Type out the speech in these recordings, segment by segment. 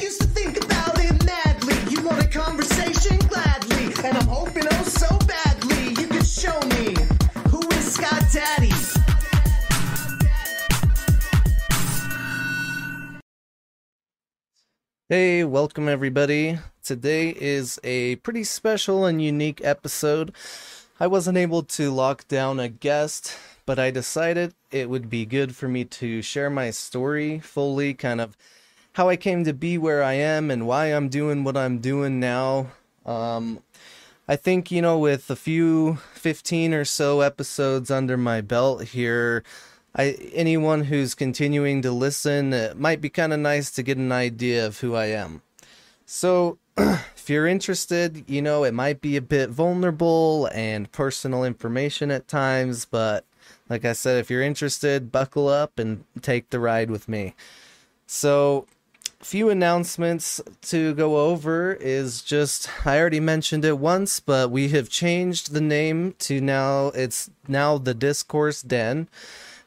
Used to think about it madly. You want a conversation gladly, and I'm hoping oh so badly you can show me who is Sky Daddy. Hey, welcome everybody. Today is a pretty special and unique episode. I wasn't able to lock down a guest, but I decided it would be good for me to share my story fully, kind of how I came to be where I am and why I'm doing what I'm doing now. Um, I think, you know, with a few 15 or so episodes under my belt here, I anyone who's continuing to listen, it might be kind of nice to get an idea of who I am. So, if you're interested, you know, it might be a bit vulnerable and personal information at times, but like I said, if you're interested, buckle up and take the ride with me. So, few announcements to go over is just I already mentioned it once, but we have changed the name to now it's now the Discourse Den.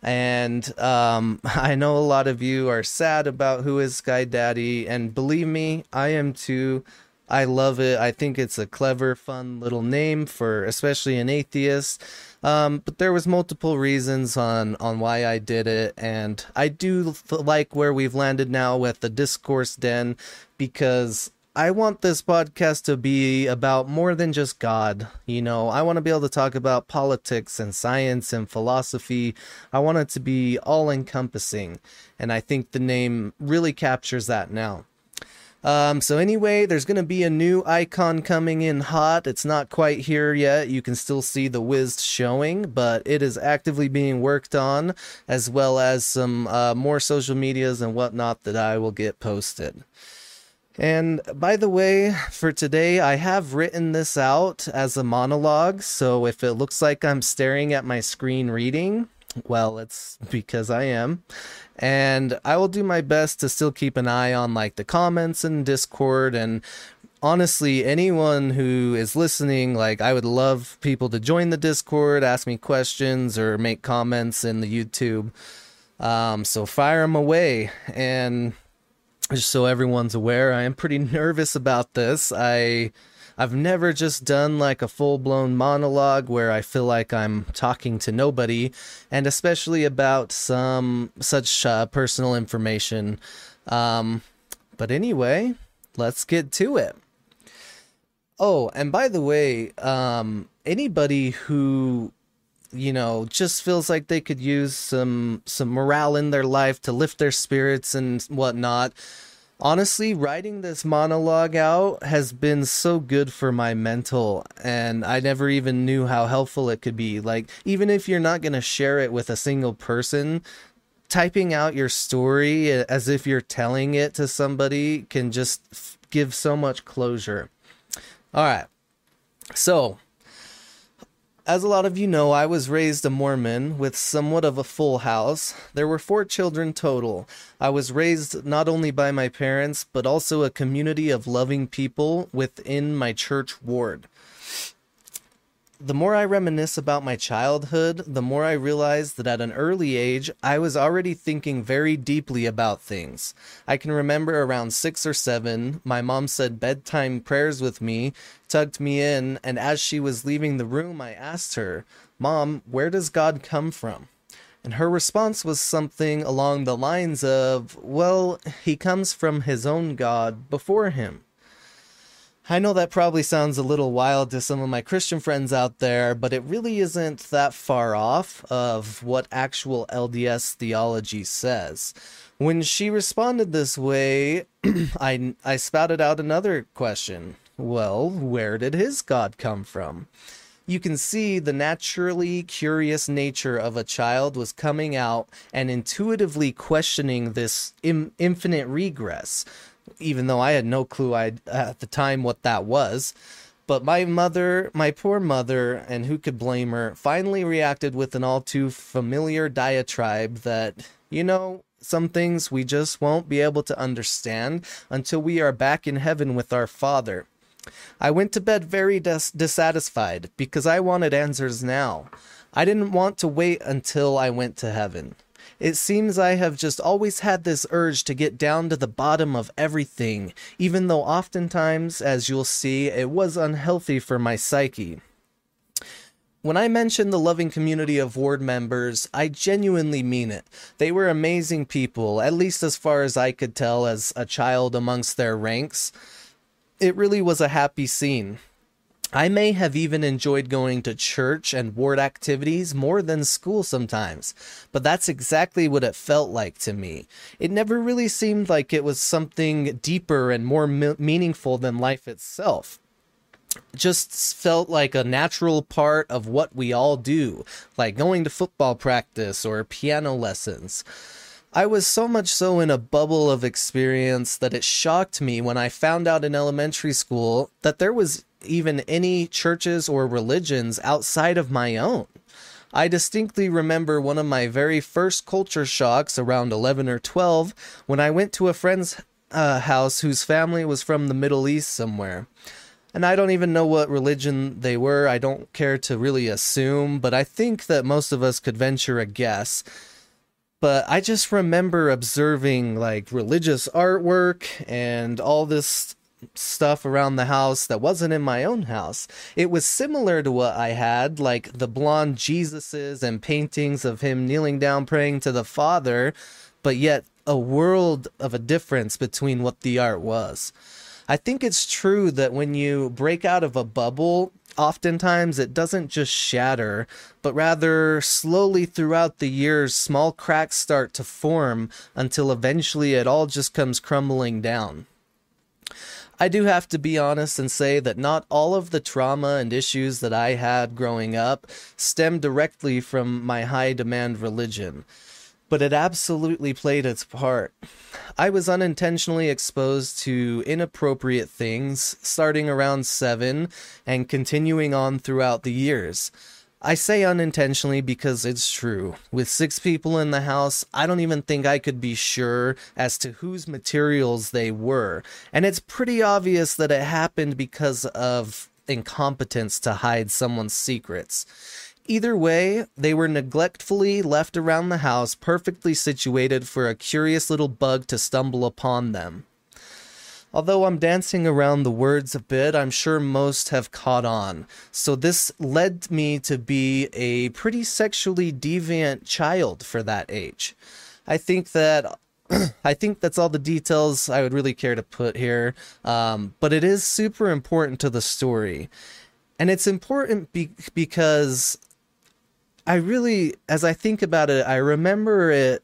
And um, I know a lot of you are sad about who is Sky Daddy, and believe me, I am too. I love it. I think it's a clever, fun little name for especially an atheist. Um, but there was multiple reasons on on why I did it, and I do like where we've landed now with the discourse den because I want this podcast to be about more than just God. You know, I want to be able to talk about politics and science and philosophy. I want it to be all encompassing. And I think the name really captures that now. Um, so anyway, there's going to be a new icon coming in hot. It's not quite here yet. You can still see the whiz showing, but it is actively being worked on, as well as some uh, more social medias and whatnot that I will get posted. And by the way, for today, I have written this out as a monologue. So if it looks like I'm staring at my screen reading, well, it's because I am. And I will do my best to still keep an eye on like the comments and Discord and honestly anyone who is listening like I would love people to join the Discord, ask me questions or make comments in the YouTube. Um, so fire them away and just so everyone's aware, I am pretty nervous about this. I I've never just done like a full-blown monologue where I feel like I'm talking to nobody and especially about some such uh, personal information. Um, but anyway, let's get to it. Oh, and by the way, um, anybody who you know just feels like they could use some some morale in their life to lift their spirits and whatnot honestly writing this monologue out has been so good for my mental and i never even knew how helpful it could be. Like even if you're not going to share it with a single person typing out your story as if you're telling it to somebody can just give so much closure. All right. So as a lot of you know, I was raised a Mormon with somewhat of a full house. There were four children total. I was raised not only by my parents, but also a community of loving people within my church ward the more I reminisce about my childhood, the more I realize that at an early age, I was already thinking very deeply about things. I can remember around six or seven, my mom said bedtime prayers with me, tucked me in, and as she was leaving the room, I asked her, Mom, where does God come from? And her response was something along the lines of, Well, he comes from his own God before him. I know that probably sounds a little wild to some of my Christian friends out there, but it really isn't that far off of what actual LDS theology says. When she responded this way, I, I spouted out another question. Well, where did his God come from? You can see the naturally curious nature of a child was coming out and intuitively questioning this Im- infinite regress even though I had no clue I uh, at the time what that was. But my mother, my poor mother, and who could blame her, finally reacted with an all too familiar diatribe that, you know, some things we just won't be able to understand until we are back in heaven with our Father. I went to bed very dis- dissatisfied because I wanted answers now. I didn't want to wait until I went to heaven. It seems I have just always had this urge to get down to the bottom of everything, even though oftentimes, as you'll see, it was unhealthy for my psyche. When I mention the loving community of ward members, I genuinely mean it. They were amazing people, at least as far as I could tell as a child amongst their ranks. It really was a happy scene. I may have even enjoyed going to church and ward activities more than school sometimes, but that's exactly what it felt like to me. It never really seemed like it was something deeper and more me- meaningful than life itself. Just felt like a natural part of what we all do, like going to football practice or piano lessons. I was so much so in a bubble of experience that it shocked me when I found out in elementary school that there was even any churches or religions outside of my own. I distinctly remember one of my very first culture shocks around 11 or 12 when I went to a friend's uh, house whose family was from the Middle East somewhere. And I don't even know what religion they were. I don't care to really assume, but I think that most of us could venture a guess. But I just remember observing like religious artwork and all this stuff around the house that wasn't in my own house. It was similar to what I had, like the blonde Jesuses and paintings of him kneeling down praying to the Father, but yet a world of a difference between what the art was. I think it's true that when you break out of a bubble, oftentimes it doesn't just shatter, but rather slowly throughout the years, small cracks start to form until eventually it all just comes crumbling down. I do have to be honest and say that not all of the trauma and issues that I had growing up stem directly from my high demand religion, but it absolutely played its part. I was unintentionally exposed to inappropriate things starting around seven and continuing on throughout the years. I say unintentionally because it's true. With six people in the house, I don't even think I could be sure as to whose materials they were. And it's pretty obvious that it happened because of incompetence to hide someone's secrets. Either way, they were neglectfully left around the house, perfectly situated for a curious little bug to stumble upon them. Although I'm dancing around the words a bit, I'm sure most have caught on. So this led me to be a pretty sexually deviant child for that age. I think that I think that's all the details I would really care to put here. Um, but it is super important to the story. And it's important be- because I really, as I think about it, I remember it,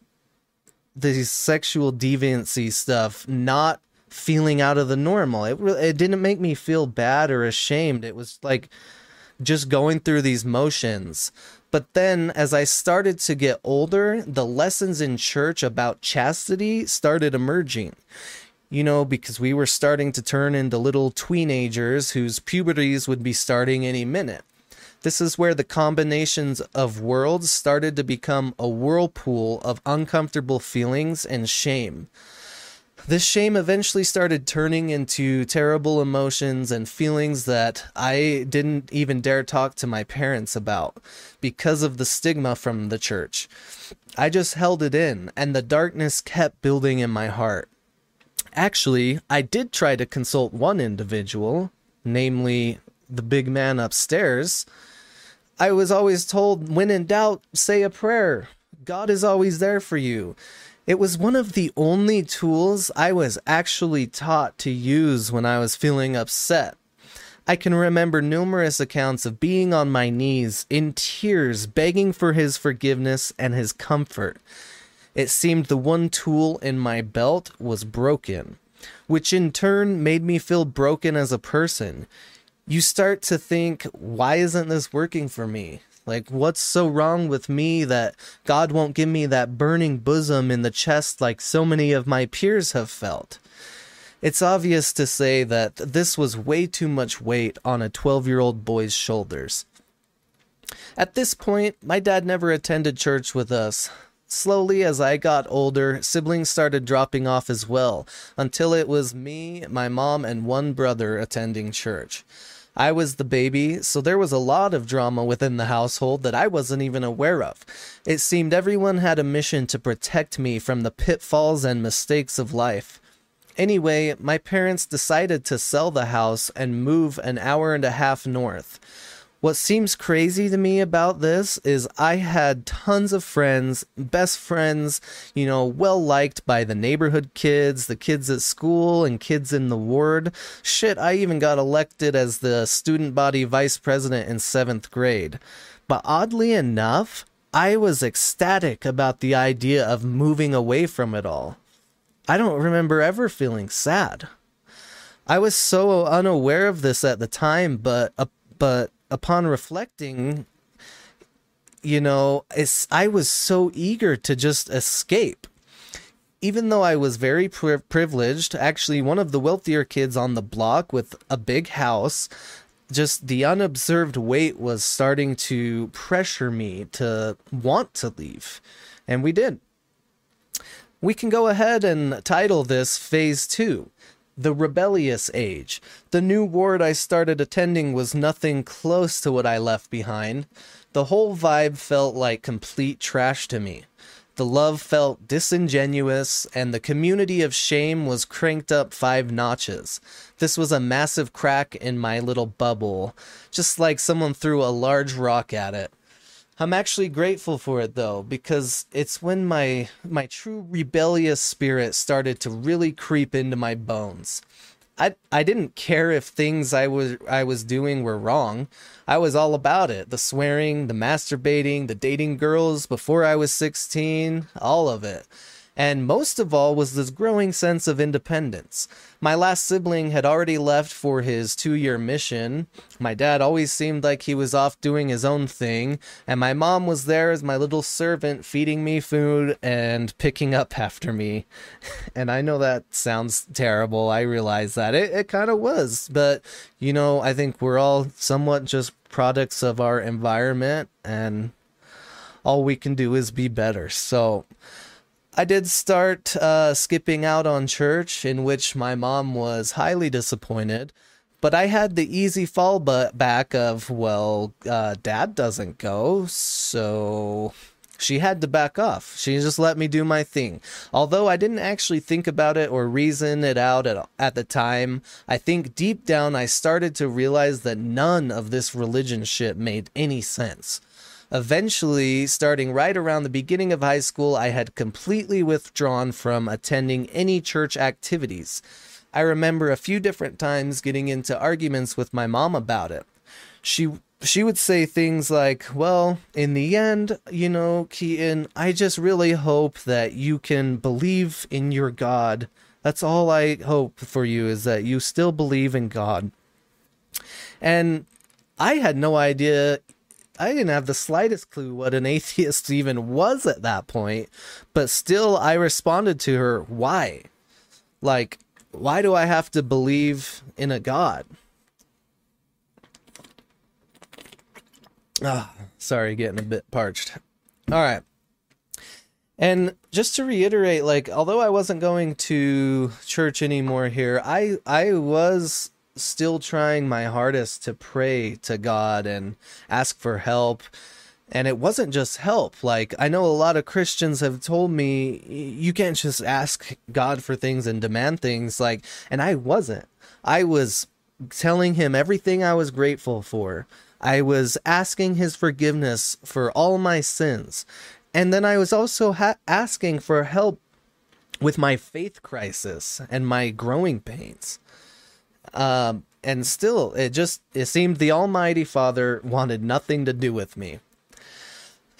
the sexual deviancy stuff, not feeling out of the normal. It it didn't make me feel bad or ashamed. It was like just going through these motions. But then as I started to get older, the lessons in church about chastity started emerging. You know, because we were starting to turn into little teenagers whose puberties would be starting any minute. This is where the combinations of worlds started to become a whirlpool of uncomfortable feelings and shame. This shame eventually started turning into terrible emotions and feelings that I didn't even dare talk to my parents about because of the stigma from the church. I just held it in, and the darkness kept building in my heart. Actually, I did try to consult one individual, namely the big man upstairs. I was always told, when in doubt, say a prayer. God is always there for you. It was one of the only tools I was actually taught to use when I was feeling upset. I can remember numerous accounts of being on my knees in tears, begging for his forgiveness and his comfort. It seemed the one tool in my belt was broken, which in turn made me feel broken as a person. You start to think, why isn't this working for me? Like, what's so wrong with me that God won't give me that burning bosom in the chest like so many of my peers have felt? It's obvious to say that this was way too much weight on a 12 year old boy's shoulders. At this point, my dad never attended church with us. Slowly, as I got older, siblings started dropping off as well, until it was me, my mom, and one brother attending church. I was the baby, so there was a lot of drama within the household that I wasn't even aware of. It seemed everyone had a mission to protect me from the pitfalls and mistakes of life. Anyway, my parents decided to sell the house and move an hour and a half north. What seems crazy to me about this is I had tons of friends, best friends, you know, well liked by the neighborhood kids, the kids at school, and kids in the ward. Shit, I even got elected as the student body vice president in seventh grade. But oddly enough, I was ecstatic about the idea of moving away from it all. I don't remember ever feeling sad. I was so unaware of this at the time, but uh, but upon reflecting, mm-hmm. you know, it's, I was so eager to just escape. Even though I was very pri- privileged, actually one of the wealthier kids on the block with a big house, just the unobserved weight was starting to pressure me to want to leave. And we did. We can go ahead and title this Phase 2 the rebellious age. The new ward I started attending was nothing close to what I left behind. The whole vibe felt like complete trash to me. The love felt disingenuous, and the community of shame was cranked up five notches. This was a massive crack in my little bubble, just like someone threw a large rock at it. I'm actually grateful for it though because it's when my my true rebellious spirit started to really creep into my bones. I I didn't care if things I was I was doing were wrong. I was all about it. The swearing, the masturbating, the dating girls before I was 16, all of it. And most of all was this growing sense of independence. My last sibling had already left for his two year mission. My dad always seemed like he was off doing his own thing. And my mom was there as my little servant, feeding me food and picking up after me. And I know that sounds terrible. I realize that. It, it kind of was. But, you know, I think we're all somewhat just products of our environment. And all we can do is be better. So, I did start uh, skipping out on church, in which my mom was highly disappointed. But I had the easy fallback of, well, uh, dad doesn't go, so she had to back off. She just let me do my thing. Although I didn't actually think about it or reason it out at, at the time, I think deep down I started to realize that none of this religion shit made any sense. Eventually, starting right around the beginning of high school, I had completely withdrawn from attending any church activities. I remember a few different times getting into arguments with my mom about it. She she would say things like, "Well, in the end, you know, Keaton, I just really hope that you can believe in your God. That's all I hope for you is that you still believe in God." And I had no idea I didn't have the slightest clue what an atheist even was at that point, but still I responded to her, why? Like, why do I have to believe in a God? Ah, sorry, getting a bit parched. All right. And just to reiterate, like, although I wasn't going to church anymore here, I I was still trying my hardest to pray to God and ask for help. And it wasn't just help. Like, I know a lot of Christians have told me you can't just ask God for things and demand things. Like, and I wasn't. I was telling him everything I was grateful for. I was asking his forgiveness for all my sins. And then I was also ha- asking for help with my faith crisis and my growing pains. Um, and still, it just it seemed the Almighty Father wanted nothing to do with me.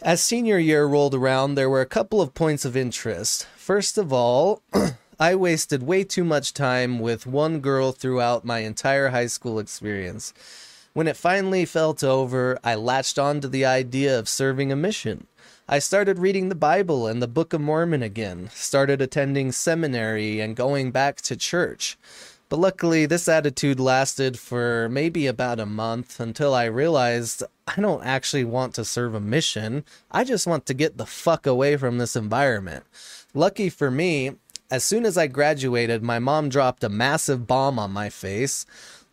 As senior year rolled around, there were a couple of points of interest. First of all, I wasted way too much time with one girl throughout my entire high school experience. When it finally felt over, I latched on to the idea of serving a mission. I started reading the Bible and the Book of Mormon again, started attending seminary and going back to church. But luckily, this attitude lasted for maybe about a month until I realized I don't actually want to serve a mission. I just want to get the fuck away from this environment. Lucky for me, as soon as I graduated, my mom dropped a massive bomb on my face.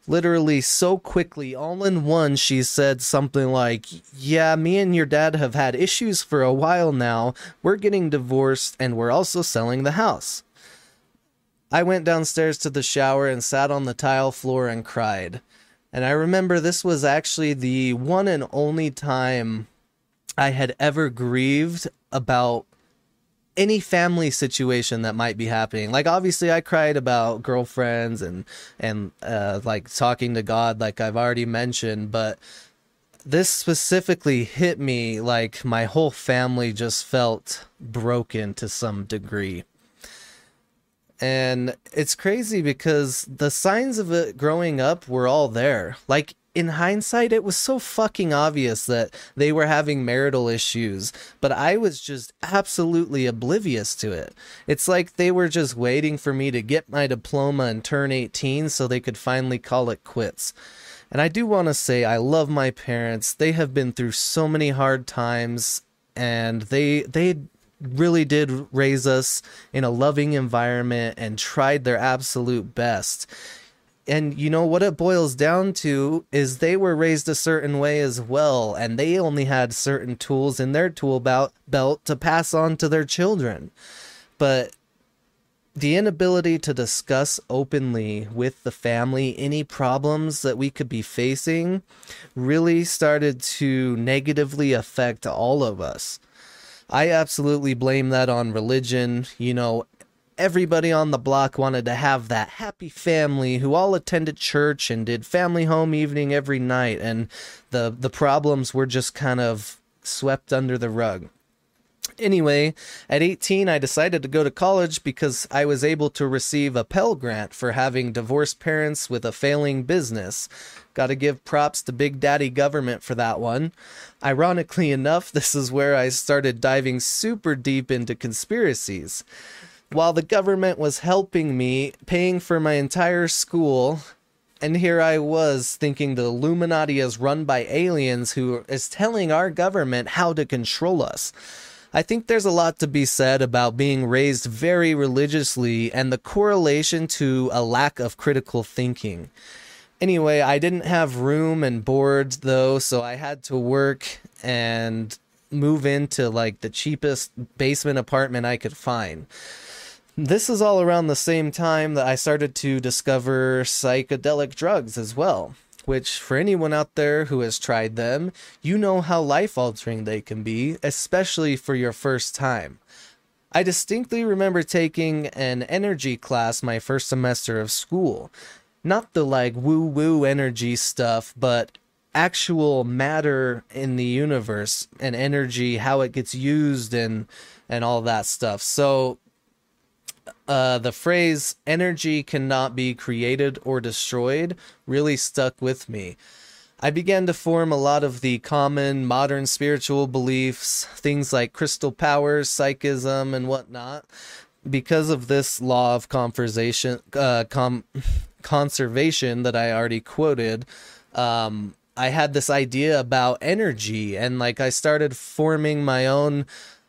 literally so quickly, all in one, she said something like, Yeah, me and your dad have had issues for a while now. We're getting divorced and we're also selling the house. I went downstairs to the shower and sat on the tile floor and cried. And I remember this was actually the one and only time I had ever grieved about any family situation that might be happening. Like obviously I cried about girlfriends and and uh like talking to God like I've already mentioned, but this specifically hit me like my whole family just felt broken to some degree. And it's crazy because the signs of it growing up were all there. Like in hindsight, it was so fucking obvious that they were having marital issues, but I was just absolutely oblivious to it. It's like they were just waiting for me to get my diploma and turn 18 so they could finally call it quits. And I do want to say, I love my parents. They have been through so many hard times, and they they really did raise us in a loving environment and tried their absolute best. And you know what it boils down to is they were raised a certain way as well and they only had certain tools in their tool belt, to pass on to their children. But the inability to discuss openly with the family any problems that we could be facing really started to negatively affect all of us I absolutely blame that on religion. You know, everybody on the block wanted to have that happy family who all attended church and did family home evening every night and the the problems were just kind of swept under the rug. Anyway, at 18 I decided to go to college because I was able to receive a Pell grant for having divorced parents with a failing business. Got to give props to Big Daddy government for that one. Ironically enough, this is where I started diving super deep into conspiracies while the government was helping me, paying for my entire school, and here I was thinking the Illuminati is run by aliens who is telling our government how to control us. I think there's a lot to be said about being raised very religiously and the correlation to a lack of critical thinking. Anyway, I didn't have room and board though, so I had to work and move into like the cheapest basement apartment I could find. This is all around the same time that I started to discover psychedelic drugs as well, which, for anyone out there who has tried them, you know how life altering they can be, especially for your first time. I distinctly remember taking an energy class my first semester of school. Not the like woo woo energy stuff, but actual matter in the universe and energy, how it gets used and and all that stuff. So uh, the phrase energy cannot be created or destroyed really stuck with me. I began to form a lot of the common modern spiritual beliefs, things like crystal powers, psychism, and whatnot, because of this law of conversation, uh, com- conservation that I already quoted. Um, I had this idea about energy, and like I started forming my own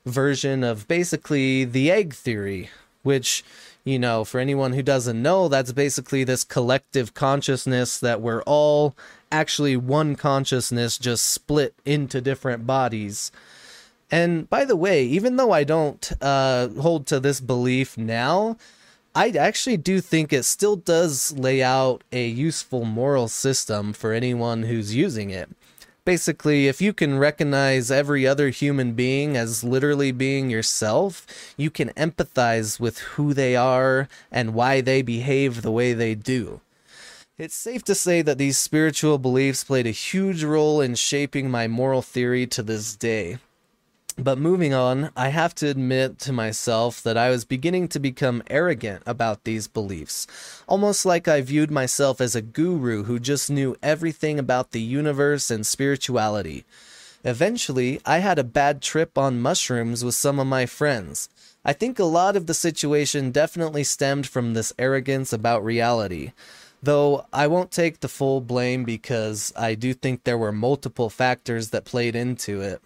version of basically the egg theory, which you know for anyone who doesn't know that's basically this collective consciousness that we're all actually one consciousness just split into different bodies. And by the way even though i don't uh, hold to this belief now i actually do think it still does lay out a useful moral system for anyone who's using it basically, if you can recognize every other human being as literally being yourself, you can empathize with who they are and why they behave the way they do. It's safe to say that these spiritual beliefs played a huge role in shaping my moral theory to this day. But moving on, I have to admit to myself that I was beginning to become arrogant about these beliefs, almost like I viewed myself as a guru who just knew everything about the universe and spirituality. Eventually, I had a bad trip on mushrooms with some of my friends. I think a lot of the situation definitely stemmed from this arrogance about reality. Though I won't take the full blame because I do think there were multiple factors that played into it.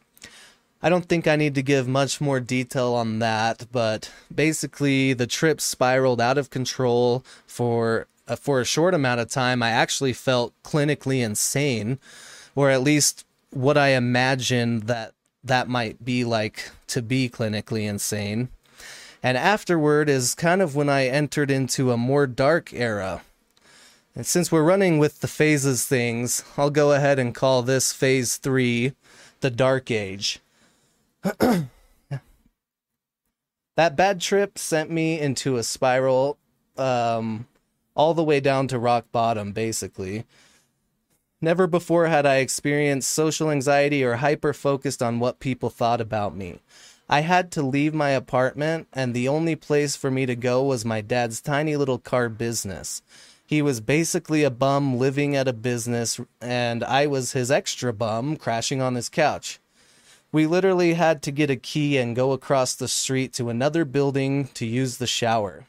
I don't think I need to give much more detail on that, but basically the trip spiraled out of control for uh, for a short amount of time, I actually felt clinically insane, or at least what I imagined that that might be like to be clinically insane. And afterward is kind of when I entered into a more dark era. And since we're running with the phases things, I'll go ahead and call this phase three the dark age. That bad trip sent me into a spiral um, all the way down to rock bottom, basically. Never before had I experienced social anxiety or hyper focused on what people thought about me. I had to leave my apartment, and the only place for me to go was my dad's tiny little car business. He was basically a bum living at a business, and I was his extra bum crashing on his couch. We literally had to get a key and go across the street to another building to use the shower.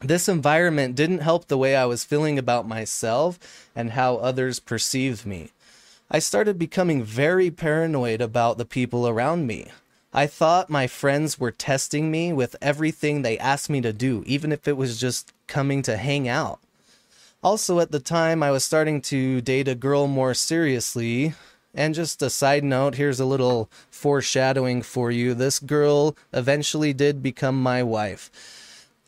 This environment didn't help the way I was feeling about myself and how others perceived me. I started becoming very paranoid about the people around me. I thought my friends were testing me with everything they asked me to do, even if it was just coming to hang out. Also, at the time, I was starting to date a girl more seriously. And just a side note, here's a little foreshadowing for you. This girl eventually did become my wife.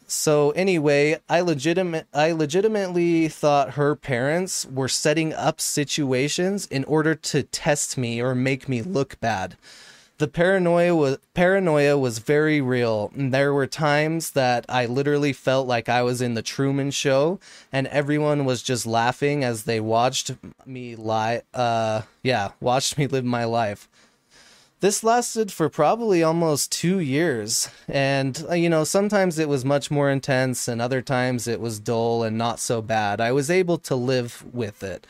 So anyway, I legitimate I legitimately thought her parents were setting up situations in order to test me or make me look bad the paranoia was paranoia was very real. There were times that I literally felt like I was in the Truman Show, and everyone was just laughing as they watched me lie. Uh, yeah, watched me live my life. This lasted for probably almost two years, and uh, you know sometimes it was much more intense, and other times it was dull and not so bad. I was able to live with it.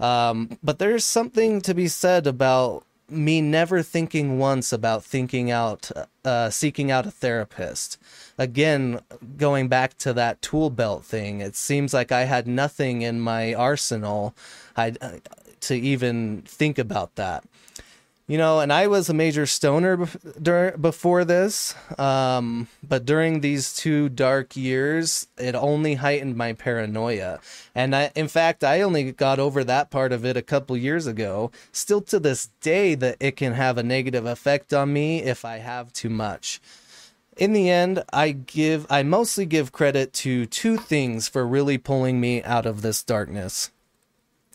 Um, but there's something to be said about me never thinking once about thinking out, uh, seeking out a therapist. Again, going back to that tool belt thing, it seems like I had nothing in my arsenal I, to even think about that. You know, and I was a major stoner before this, um, but during these two dark years, it only heightened my paranoia. And I, in fact, I only got over that part of it a couple years ago. Still to this day, that it can have a negative effect on me if I have too much. In the end, I give, I mostly give credit to two things for really pulling me out of this darkness,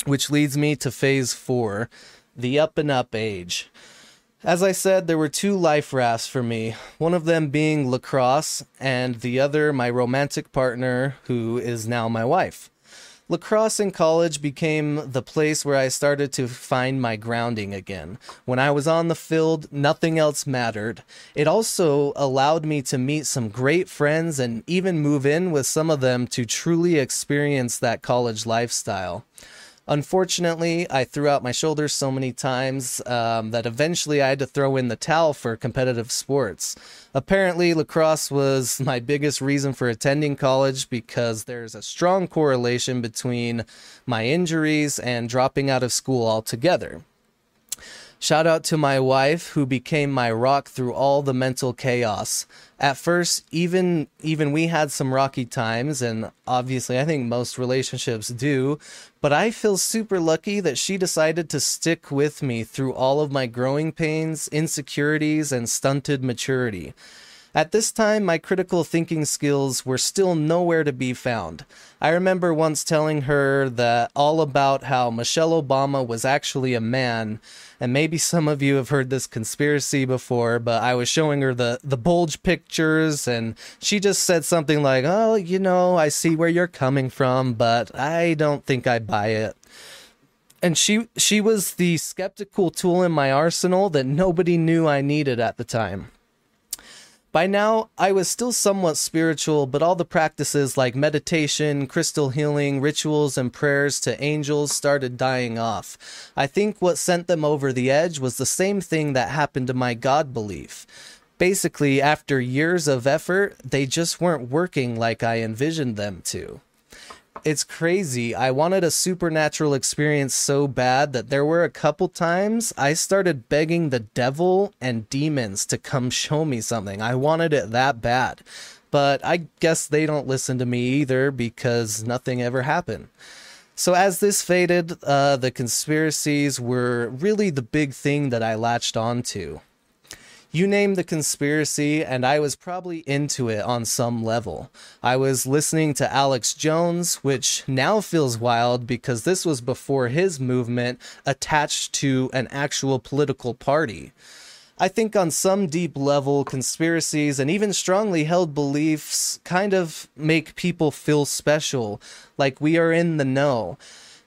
which leads me to phase four the up and up age. As I said, there were two life rafts for me, one of them being lacrosse, and the other my romantic partner, who is now my wife. Lacrosse in college became the place where I started to find my grounding again. When I was on the field, nothing else mattered. It also allowed me to meet some great friends and even move in with some of them to truly experience that college lifestyle. Unfortunately, I threw out my shoulders so many times um, that eventually I had to throw in the towel for competitive sports. Apparently, lacrosse was my biggest reason for attending college because there's a strong correlation between my injuries and dropping out of school altogether. Shout out to my wife who became my rock through all the mental chaos. At first, even even we had some rocky times and obviously I think most relationships do, but I feel super lucky that she decided to stick with me through all of my growing pains, insecurities and stunted maturity. At this time, my critical thinking skills were still nowhere to be found. I remember once telling her that all about how Michelle Obama was actually a man, and maybe some of you have heard this conspiracy before, but I was showing her the, the bulge pictures, and she just said something like, Oh, you know, I see where you're coming from, but I don't think I buy it and she she was the skeptical tool in my arsenal that nobody knew I needed at the time. By now, I was still somewhat spiritual, but all the practices like meditation, crystal healing, rituals, and prayers to angels started dying off. I think what sent them over the edge was the same thing that happened to my God belief. Basically, after years of effort, they just weren't working like I envisioned them to it's crazy. I wanted a supernatural experience so bad that there were a couple times I started begging the devil and demons to come show me something. I wanted it that bad. but I guess they don't listen to me either because nothing ever happened. So as this faded, uh, the conspiracies were really the big thing that I latched onto. You name the conspiracy, and I was probably into it on some level. I was listening to Alex Jones, which now feels wild because this was before his movement attached to an actual political party. I think on some deep level, conspiracies and even strongly held beliefs kind of make people feel special, like we are in the know.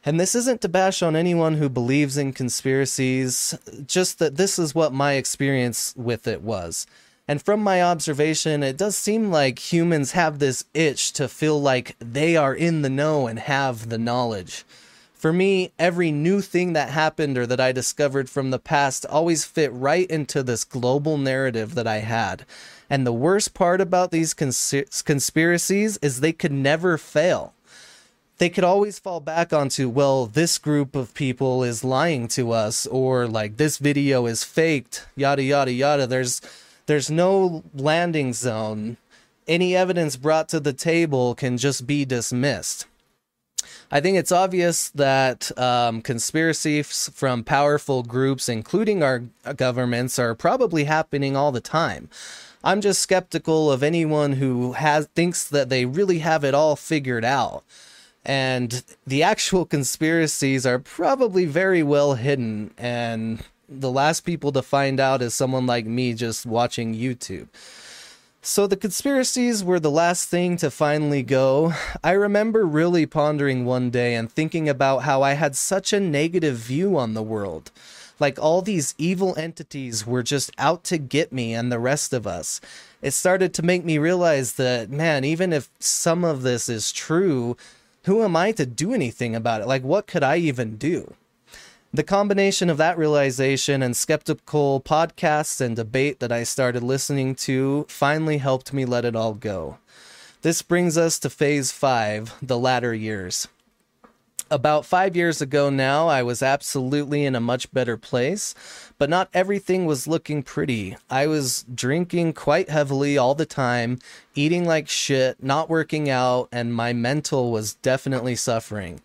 And this isn't to bash on anyone who believes in conspiracies, just that this is what my experience with it was. And from my observation, it does seem like humans have this itch to feel like they are in the know and have the knowledge. For me, every new thing that happened or that I discovered from the past always fit right into this global narrative that I had. And the worst part about these cons- conspiracies is they could never fail they could always fall back onto, well, this group of people is lying to us, or like this video is faked, yada yada yada. There's there's no landing zone. Any evidence brought to the table can just be dismissed. I think it's obvious that um, conspiracies from powerful groups, including our governments, are probably happening all the time. I'm just skeptical of anyone who has thinks that they really have it all figured out and the actual conspiracies are probably very well hidden and the last people to find out is someone like me just watching YouTube. So the conspiracies were the last thing to finally go. I remember really pondering one day and thinking about how I had such a negative view on the world. Like all these evil entities were just out to get me and the rest of us. It started to make me realize that, man, even if some of this is true, who am I to do anything about it? Like, what could I even do? The combination of that realization and skeptical podcasts and debate that I started listening to finally helped me let it all go. This brings us to phase five, the latter years. About five years ago now, I was absolutely in a much better place, but not everything was looking pretty. I was drinking quite heavily all the time, eating like shit, not working out, and my mental was definitely suffering.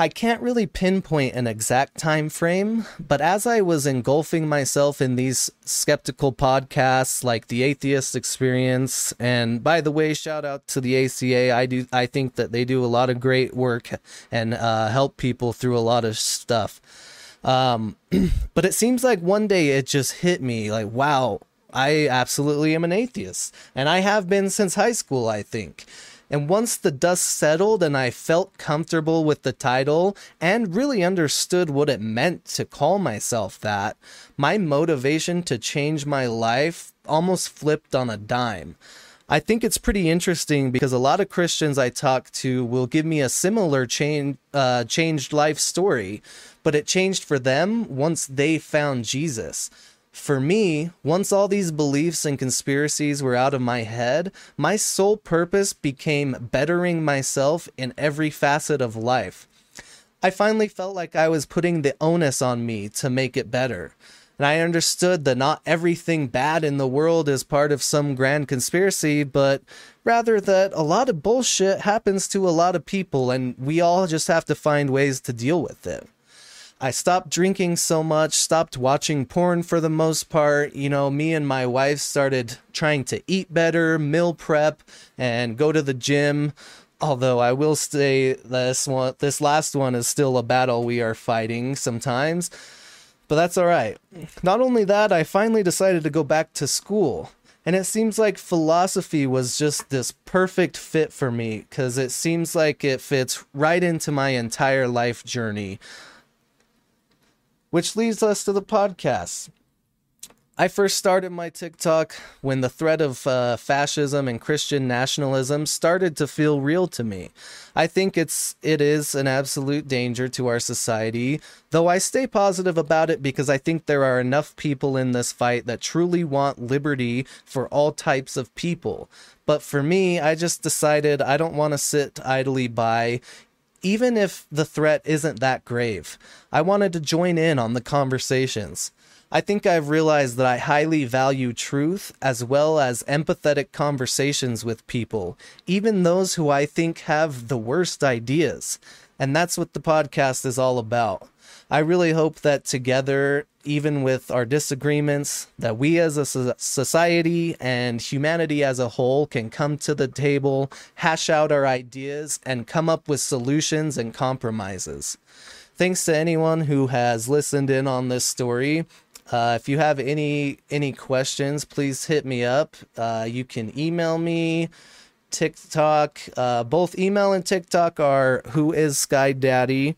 I can't really pinpoint an exact time frame, but as I was engulfing myself in these skeptical podcasts like the Atheist Experience, and by the way, shout out to the ACA. I do I think that they do a lot of great work and uh, help people through a lot of stuff. Um, but it seems like one day it just hit me like, wow, I absolutely am an atheist, and I have been since high school. I think. And once the dust settled and I felt comfortable with the title and really understood what it meant to call myself that, my motivation to change my life almost flipped on a dime. I think it's pretty interesting because a lot of Christians I talk to will give me a similar change, uh, changed life story, but it changed for them once they found Jesus. For me, once all these beliefs and conspiracies were out of my head, my sole purpose became bettering myself in every facet of life. I finally felt like I was putting the onus on me to make it better. And I understood that not everything bad in the world is part of some grand conspiracy, but rather that a lot of bullshit happens to a lot of people and we all just have to find ways to deal with it. I stopped drinking so much, stopped watching porn for the most part. You know, me and my wife started trying to eat better, meal prep, and go to the gym. Although I will say this one, this last one is still a battle we are fighting sometimes, but that's all right. Not only that, I finally decided to go back to school. And it seems like philosophy was just this perfect fit for me because it seems like it fits right into my entire life journey which leads us to the podcast. I first started my TikTok when the threat of uh, fascism and Christian nationalism started to feel real to me. I think it's it is an absolute danger to our society, though I stay positive about it because I think there are enough people in this fight that truly want liberty for all types of people. But for me, I just decided I don't want to sit idly by even if the threat isn't that grave. I wanted to join in on the conversations. I think I've realized that I highly value truth as well as empathetic conversations with people, even those who I think have the worst ideas. And that's what the podcast is all about. I really hope that together, even with our disagreements, that we as a society and humanity as a whole can come to the table, hash out our ideas, and come up with solutions and compromises. Thanks to anyone who has listened in on this story. Uh, if you have any any questions, please hit me up. Uh, you can email me, TikTok. Uh, both email and TikTok are who is Sky Daddy.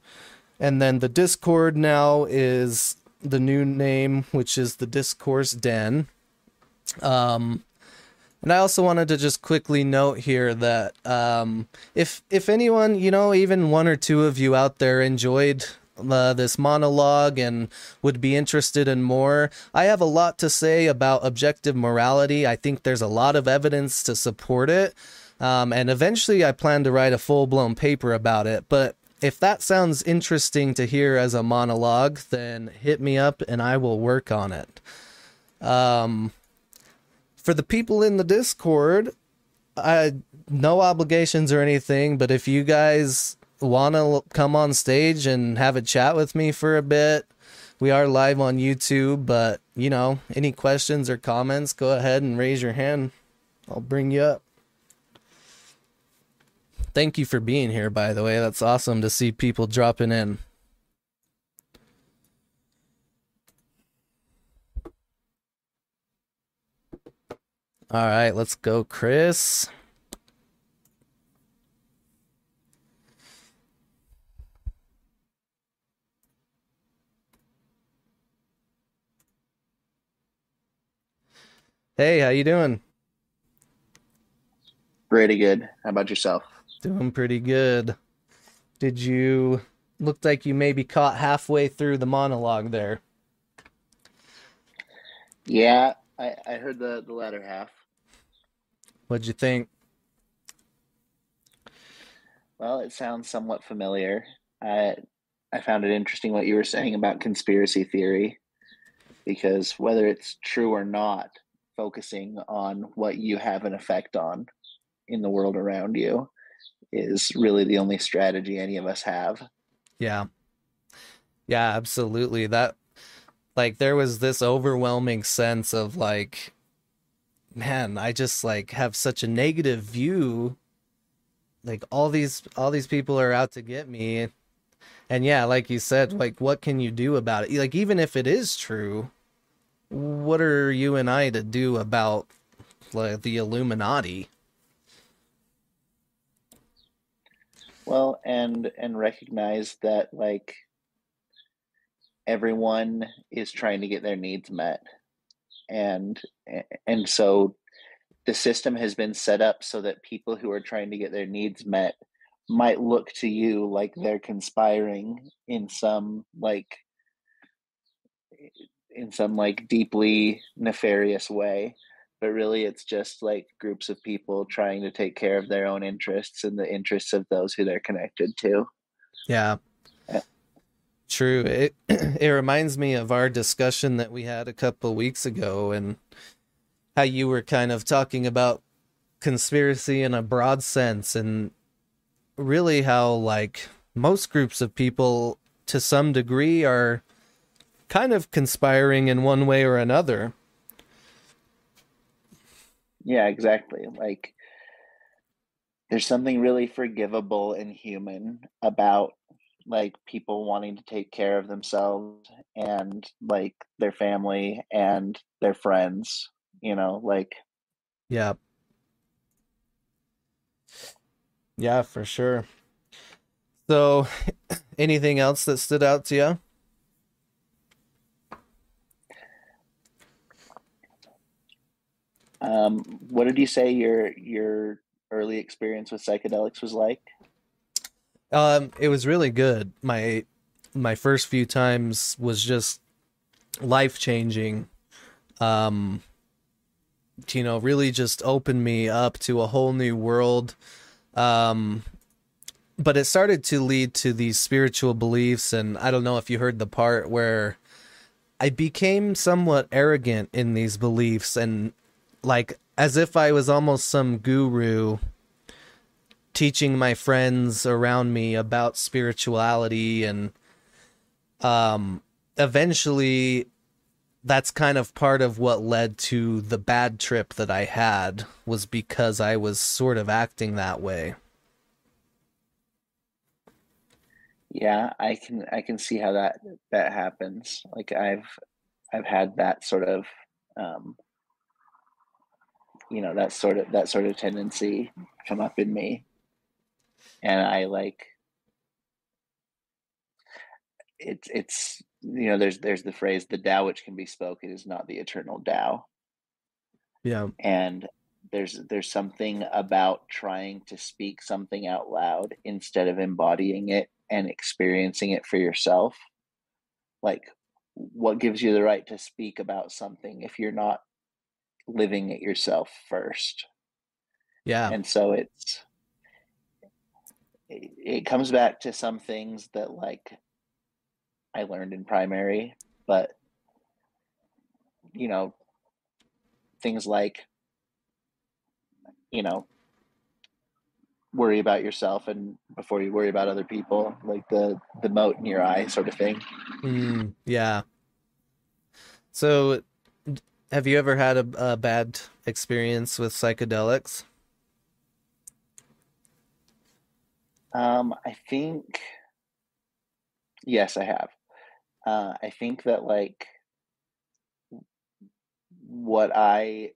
And then the Discord now is the new name, which is the Discourse Den. Um, and I also wanted to just quickly note here that um, if if anyone, you know, even one or two of you out there enjoyed uh, this monologue and would be interested in more, I have a lot to say about objective morality. I think there's a lot of evidence to support it. Um, and eventually, I plan to write a full blown paper about it. But if that sounds interesting to hear as a monologue, then hit me up and I will work on it. Um, for the people in the Discord, I no obligations or anything, but if you guys want to come on stage and have a chat with me for a bit, we are live on YouTube, but you know, any questions or comments, go ahead and raise your hand. I'll bring you up thank you for being here, by the way. That's awesome to see people dropping in. All right, let's go, Chris. Hey, how you doing? Pretty good. How about yourself? Doing pretty good. Did you looked like you maybe caught halfway through the monologue there? Yeah, I, I heard the, the latter half. What'd you think? Well, it sounds somewhat familiar. I I found it interesting what you were saying about conspiracy theory, because whether it's true or not, focusing on what you have an effect on in the world around you is really the only strategy any of us have. Yeah. Yeah, absolutely. That like there was this overwhelming sense of like man, I just like have such a negative view like all these all these people are out to get me. And yeah, like you said, like what can you do about it? Like even if it is true, what are you and I to do about like the Illuminati? Well, and and recognize that like everyone is trying to get their needs met. And and so the system has been set up so that people who are trying to get their needs met might look to you like they're conspiring in some like in some like deeply nefarious way but really it's just like groups of people trying to take care of their own interests and the interests of those who they're connected to. Yeah. yeah. True. It it reminds me of our discussion that we had a couple weeks ago and how you were kind of talking about conspiracy in a broad sense and really how like most groups of people to some degree are kind of conspiring in one way or another yeah, exactly. Like there's something really forgivable and human about like people wanting to take care of themselves and like their family and their friends, you know, like yeah. Yeah, for sure. So, anything else that stood out to you? Um, what did you say your your early experience with psychedelics was like? Um, it was really good. My my first few times was just life changing. Um, you know, really just opened me up to a whole new world. Um, but it started to lead to these spiritual beliefs, and I don't know if you heard the part where I became somewhat arrogant in these beliefs and like as if I was almost some guru teaching my friends around me about spirituality and um eventually that's kind of part of what led to the bad trip that I had was because I was sort of acting that way. Yeah, I can I can see how that that happens. Like I've I've had that sort of um you know, that sort of that sort of tendency come up in me. And I like it's it's you know, there's there's the phrase the Tao which can be spoken is not the eternal Tao. Yeah. And there's there's something about trying to speak something out loud instead of embodying it and experiencing it for yourself like what gives you the right to speak about something if you're not living it yourself first Yeah. and so it's it, it comes back to some things that like i learned in primary but you know things like you know worry about yourself and before you worry about other people like the the mote in your eye sort of thing Mm, yeah. So, have you ever had a, a bad experience with psychedelics? um i think yes i have uh i think that like what i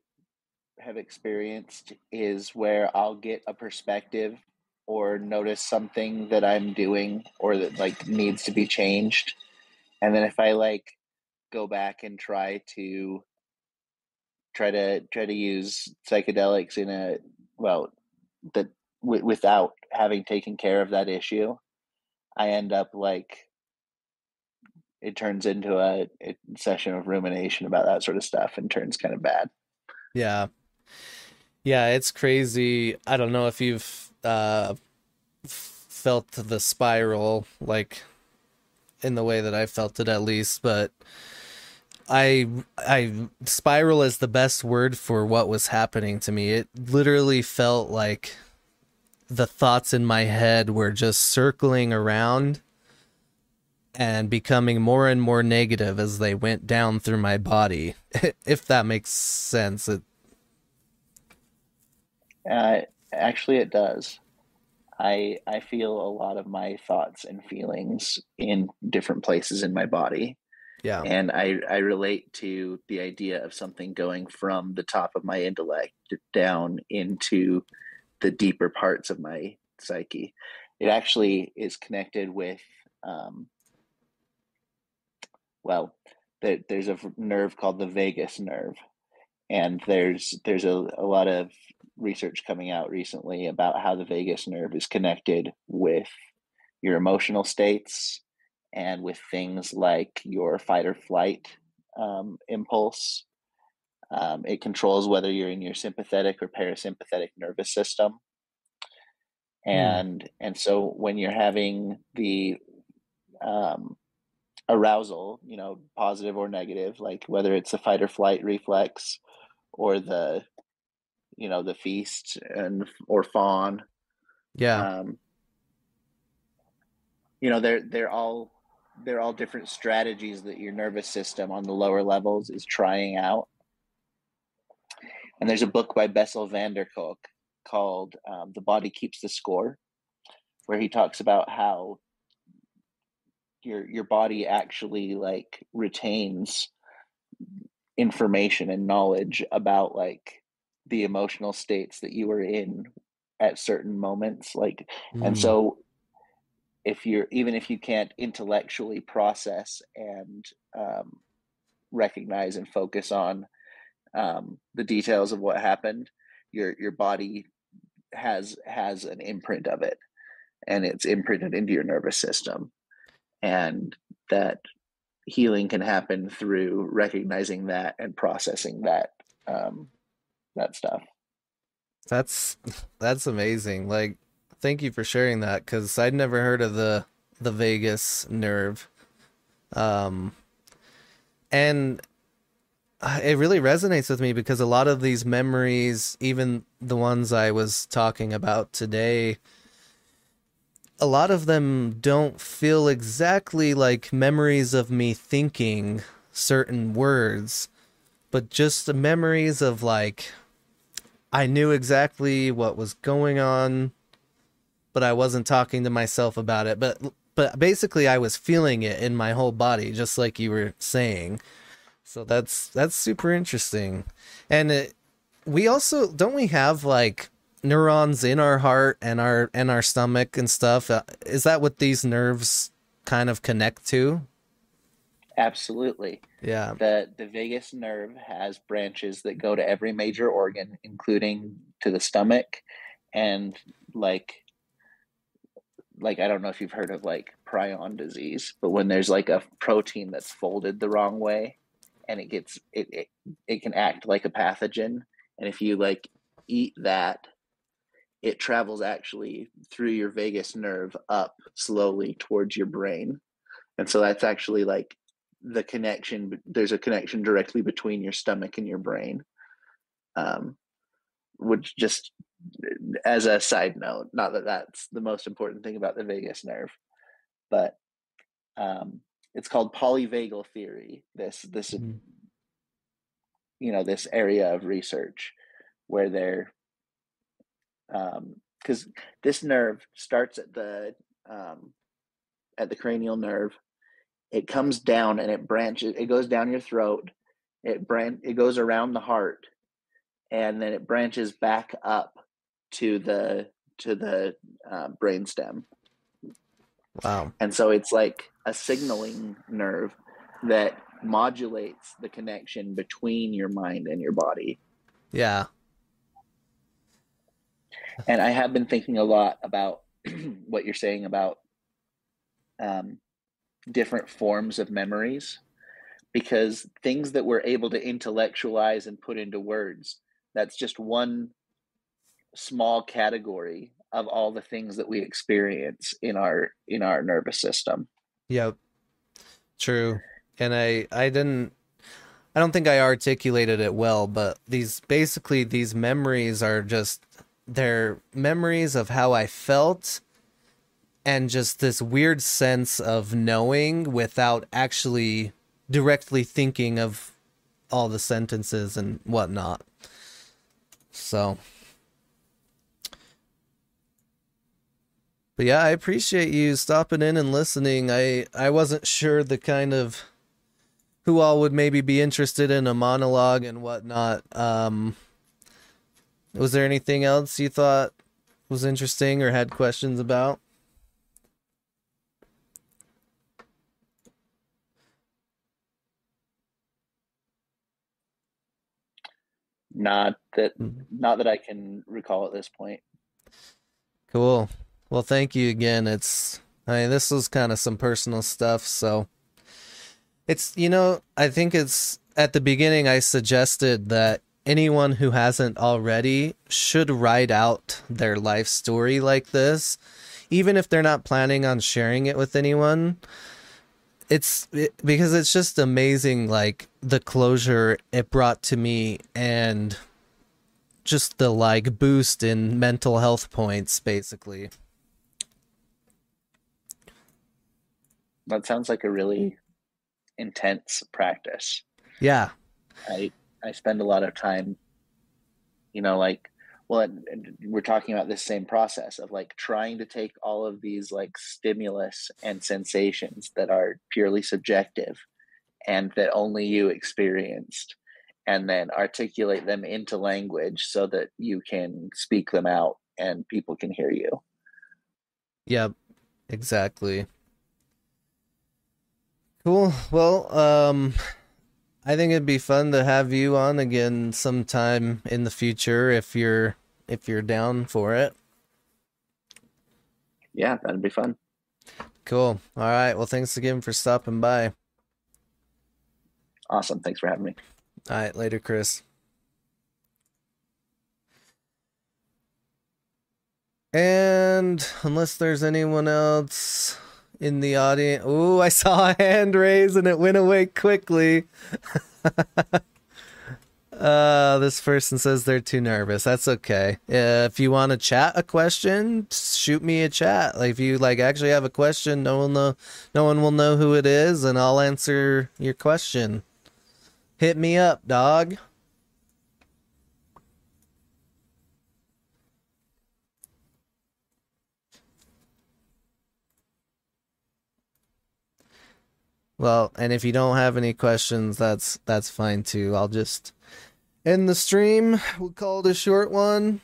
have experienced is where i'll get a perspective or notice something that i'm doing or that like needs to be changed and then if i like go back and try to try to try to use psychedelics in a well that w- without having taken care of that issue i end up like it turns into a, a session of rumination about that sort of stuff and turns kind of bad Yeah. Yeah, it's crazy. I don't know if you've uh felt the spiral like in the way that I felt it at least, but I I spiral is the best word for what was happening to me. It literally felt like the thoughts in my head were just circling around and becoming more and more negative as they went down through my body. if that makes sense. It, Uh, actually, it does. I I feel a lot of my thoughts and feelings in different places in my body, yeah. and I I relate to the idea of something going from the top of my intellect down into the deeper parts of my psyche. It actually is connected with, um, well, there, there's a nerve called the vagus nerve, and there's there's a, a lot of research coming out recently about how the vagus nerve is connected with your emotional states and with things like your fight or flight um, impulse. Um, it controls whether you're in your sympathetic or parasympathetic nervous system. And and so when you're having the um, arousal, you know, positive or negative, like whether it's a fight or flight reflex or the you know the feast and or fawn Yeah. um you know they're they're all they're all different strategies that your nervous system on the lower levels is trying out and there's a book by Bessel van der Kolk called um, the body keeps the score where he talks about how your your body actually like retains information and knowledge about like the emotional states that you were in at certain moments like and Mm. so if you're even if you can't intellectually process and um, recognize and focus on um, the details of what happened your your body has has an imprint of it. And it's imprinted into your nervous system. And that healing can happen through recognizing that and processing that um, that stuff. That's that's amazing. Like, thank you for sharing that because I'd never heard of the the vagus nerve. Um, and uh, it really resonates with me because a lot of these memories, even the ones I was talking about today, a lot of them don't feel exactly like memories of me thinking certain words, but just the memories of like I knew exactly what was going on, but I wasn't talking to myself about it. But but basically I was feeling it in my whole body, just like you were saying. So that's that's super interesting. And it, we also don't we have like neurons in our heart and our and our stomach and stuff. Uh, is that what these nerves kind of connect to? Absolutely. Yeah. The the vagus nerve has branches that go to every major organ, including to the stomach and like like I don't know if you've heard of like prion disease, but when there's like a protein that's folded the wrong way and it gets it it, it can act like a pathogen and if you like eat that it travels actually through your vagus nerve up slowly towards your brain. And so that's actually like the connection. There's a connection directly between your stomach and your brain. Um, which just as a side note, not that that's the most important thing about the vagus nerve, but um, it's called polyvagal theory. This this mm-hmm. you know this area of research where they're because um, this nerve starts at the um, at the cranial nerve. It comes down and it branches. It goes down your throat. It bran. It goes around the heart, and then it branches back up to the to the uh, brainstem. Wow! And so it's like a signaling nerve that modulates the connection between your mind and your body. Yeah and I have been thinking a lot about what you're saying about um, different forms of memories because things that we're able to intellectualize and put into words that's just one small category of all the things that we experience in our in our nervous system. Yep. True. And i i didn't i don't think i articulated it well but these basically these memories are just they're memories of how I felt and just this weird sense of knowing without actually directly thinking of all the sentences and whatnot. So, but yeah, I appreciate you stopping in and listening. I I wasn't sure the kind of who all would maybe be interested in a monologue and whatnot. Um, was there anything else you thought was interesting or had questions about? Not that mm-hmm. not that I can recall at this point. Cool. Well, thank you again. It's I mean, this was kind of some personal stuff, so it's you know, I think it's at the beginning I suggested that anyone who hasn't already should write out their life story like this, even if they're not planning on sharing it with anyone. It's it, because it's just amazing, like the closure it brought to me and just the like boost in mental health points, basically. That sounds like a really intense practice. Yeah. I I spend a lot of time, you know, like, well, we're talking about this same process of like trying to take all of these like stimulus and sensations that are purely subjective and that only you experienced and then articulate them into language so that you can speak them out and people can hear you. Yep, exactly. Cool. Well, um, I think it'd be fun to have you on again sometime in the future if you're if you're down for it. Yeah, that'd be fun. Cool. All right. Well, thanks again for stopping by. Awesome. Thanks for having me. All right. Later, Chris. And unless there's anyone else in the audience. Ooh, I saw a hand raise and it went away quickly. uh, this person says they're too nervous. That's okay. Uh, if you want to chat a question, shoot me a chat. Like if you like actually have a question, no one know, no one will know who it is, and I'll answer your question. Hit me up, dog. Well, and if you don't have any questions, that's that's fine too. I'll just end the stream. We'll call it a short one.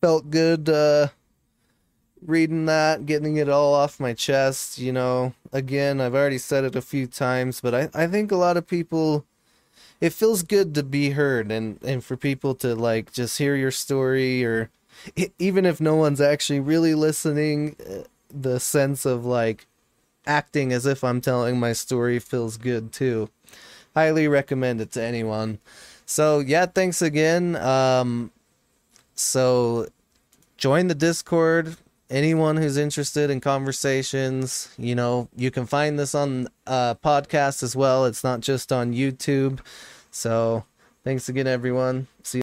Felt good uh reading that, getting it all off my chest, you know. Again, I've already said it a few times, but I, I think a lot of people it feels good to be heard and, and for people to like just hear your story or even if no one's actually really listening, uh, the sense of like acting as if I'm telling my story feels good too. Highly recommend it to anyone. So yeah, thanks again. Um, so join the Discord. Anyone who's interested in conversations, you know, you can find this on uh, podcast as well. It's not just on YouTube. So thanks again, everyone. See.